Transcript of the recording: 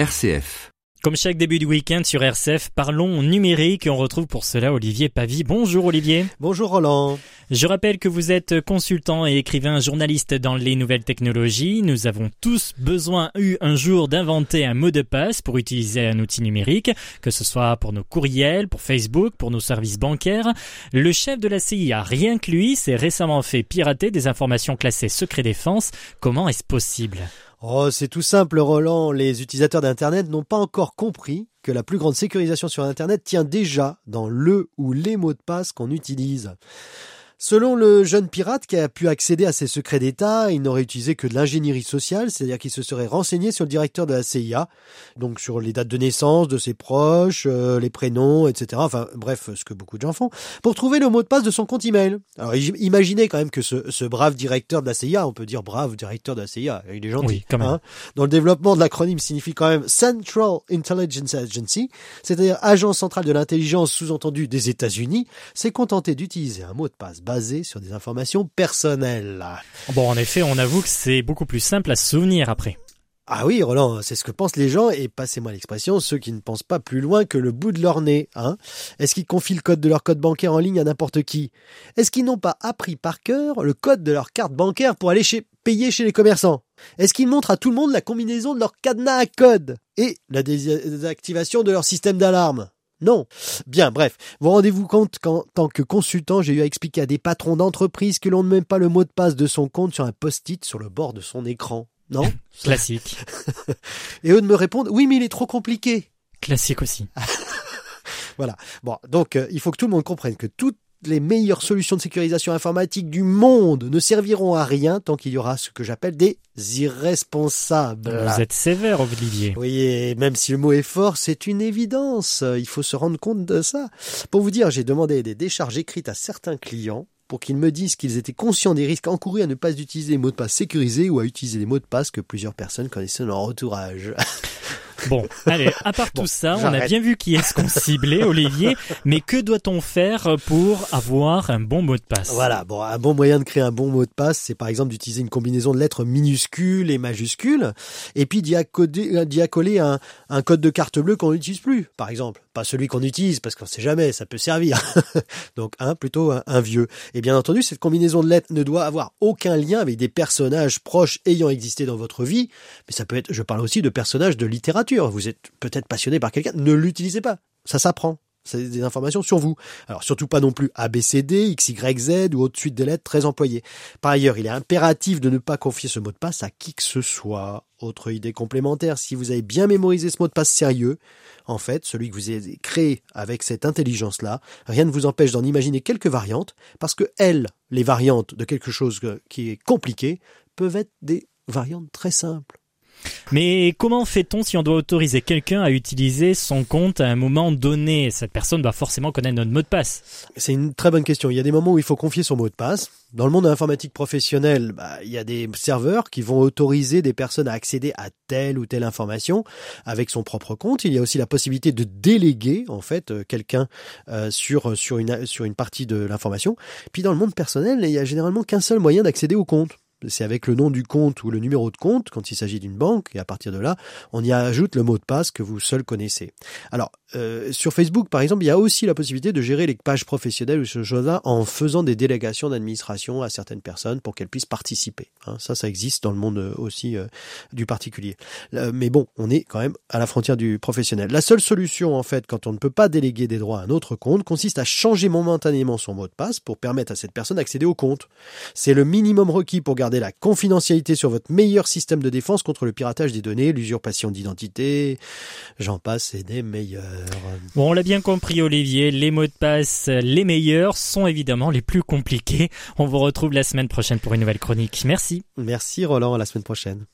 RCF. Comme chaque début du week-end sur RCF, parlons numérique et on retrouve pour cela Olivier Pavie. Bonjour Olivier. Bonjour Roland. Je rappelle que vous êtes consultant et écrivain journaliste dans les nouvelles technologies. Nous avons tous besoin eu un jour d'inventer un mot de passe pour utiliser un outil numérique, que ce soit pour nos courriels, pour Facebook, pour nos services bancaires. Le chef de la CIA, rien que lui, s'est récemment fait pirater des informations classées secret défense. Comment est-ce possible? Oh, c'est tout simple, Roland. Les utilisateurs d'Internet n'ont pas encore compris que la plus grande sécurisation sur Internet tient déjà dans le ou les mots de passe qu'on utilise. Selon le jeune pirate qui a pu accéder à ses secrets d'État, il n'aurait utilisé que de l'ingénierie sociale, c'est-à-dire qu'il se serait renseigné sur le directeur de la CIA, donc sur les dates de naissance de ses proches, euh, les prénoms, etc. Enfin bref, ce que beaucoup de gens font, pour trouver le mot de passe de son compte email. Alors imaginez quand même que ce, ce, brave directeur de la CIA, on peut dire brave directeur de la CIA, il est gentil, oui, quand même. Hein, dont le développement de l'acronyme signifie quand même Central Intelligence Agency, c'est-à-dire agence centrale de l'intelligence sous-entendu des États-Unis, s'est contenté d'utiliser un mot de passe basé sur des informations personnelles. Bon, en effet, on avoue que c'est beaucoup plus simple à se souvenir après. Ah oui, Roland, c'est ce que pensent les gens, et passez-moi l'expression, ceux qui ne pensent pas plus loin que le bout de leur nez. Hein Est-ce qu'ils confient le code de leur code bancaire en ligne à n'importe qui? Est-ce qu'ils n'ont pas appris par cœur le code de leur carte bancaire pour aller chez, payer chez les commerçants? Est-ce qu'ils montrent à tout le monde la combinaison de leur cadenas à code et la désactivation de leur système d'alarme? Non. Bien, bref, vous rendez-vous compte qu'en tant que consultant, j'ai eu à expliquer à des patrons d'entreprise que l'on ne met pas le mot de passe de son compte sur un post-it sur le bord de son écran. Non Classique. Et eux de me répondre, oui, mais il est trop compliqué. Classique aussi. voilà. Bon, donc euh, il faut que tout le monde comprenne que tout les meilleures solutions de sécurisation informatique du monde ne serviront à rien tant qu'il y aura ce que j'appelle des irresponsables. Vous êtes sévère, Olivier. Oui, et même si le mot est fort, c'est une évidence. Il faut se rendre compte de ça. Pour vous dire, j'ai demandé des décharges écrites à certains clients pour qu'ils me disent qu'ils étaient conscients des risques encourus à ne pas utiliser des mots de passe sécurisés ou à utiliser des mots de passe que plusieurs personnes connaissaient dans leur entourage. Bon, allez, à part tout ça, on a bien vu qui est-ce qu'on ciblait, Olivier, mais que doit-on faire pour avoir un bon mot de passe? Voilà, bon, un bon moyen de créer un bon mot de passe, c'est par exemple d'utiliser une combinaison de lettres minuscules et majuscules, et puis d'y accoler un, un code de carte bleue qu'on n'utilise plus, par exemple. Pas celui qu'on utilise, parce qu'on sait jamais, ça peut servir. Donc, un, plutôt un, vieux. Et bien entendu, cette combinaison de lettres ne doit avoir aucun lien avec des personnages proches ayant existé dans votre vie, mais ça peut être, je parle aussi de personnages de littérature vous êtes peut-être passionné par quelqu'un, ne l'utilisez pas. Ça s'apprend. Des informations sur vous. Alors surtout pas non plus ABCD, XYZ ou autre suite de lettres très employées. Par ailleurs, il est impératif de ne pas confier ce mot de passe à qui que ce soit. Autre idée complémentaire, si vous avez bien mémorisé ce mot de passe sérieux, en fait, celui que vous avez créé avec cette intelligence-là, rien ne vous empêche d'en imaginer quelques variantes, parce que elles, les variantes de quelque chose qui est compliqué, peuvent être des variantes très simples. Mais comment fait-on si on doit autoriser quelqu'un à utiliser son compte à un moment donné? Cette personne doit forcément connaître notre mot de passe. C'est une très bonne question. Il y a des moments où il faut confier son mot de passe. Dans le monde informatique professionnel, bah, il y a des serveurs qui vont autoriser des personnes à accéder à telle ou telle information avec son propre compte. Il y a aussi la possibilité de déléguer en fait euh, quelqu'un euh, sur sur une sur une partie de l'information. Puis dans le monde personnel, il y a généralement qu'un seul moyen d'accéder au compte c'est avec le nom du compte ou le numéro de compte quand il s'agit d'une banque, et à partir de là, on y ajoute le mot de passe que vous seul connaissez. Alors, euh, sur Facebook, par exemple, il y a aussi la possibilité de gérer les pages professionnelles ou ce genre-là en faisant des délégations d'administration à certaines personnes pour qu'elles puissent participer. Hein. ça, ça existe dans le monde euh, aussi euh, du particulier. mais bon, on est quand même à la frontière du professionnel. La seule solution, en fait, quand on ne peut pas déléguer des droits à un autre compte, consiste à changer momentanément son mot de passe pour permettre à cette personne d'accéder au compte. C'est le minimum requis pour garder la confidentialité sur votre meilleur système de défense contre le piratage des données, l'usurpation d'identité, j'en passe et des meilleurs. Bon, on l'a bien compris, Olivier. Les mots de passe les meilleurs sont évidemment les plus compliqués. On vous retrouve la semaine prochaine pour une nouvelle chronique. Merci. Merci, Roland. À la semaine prochaine.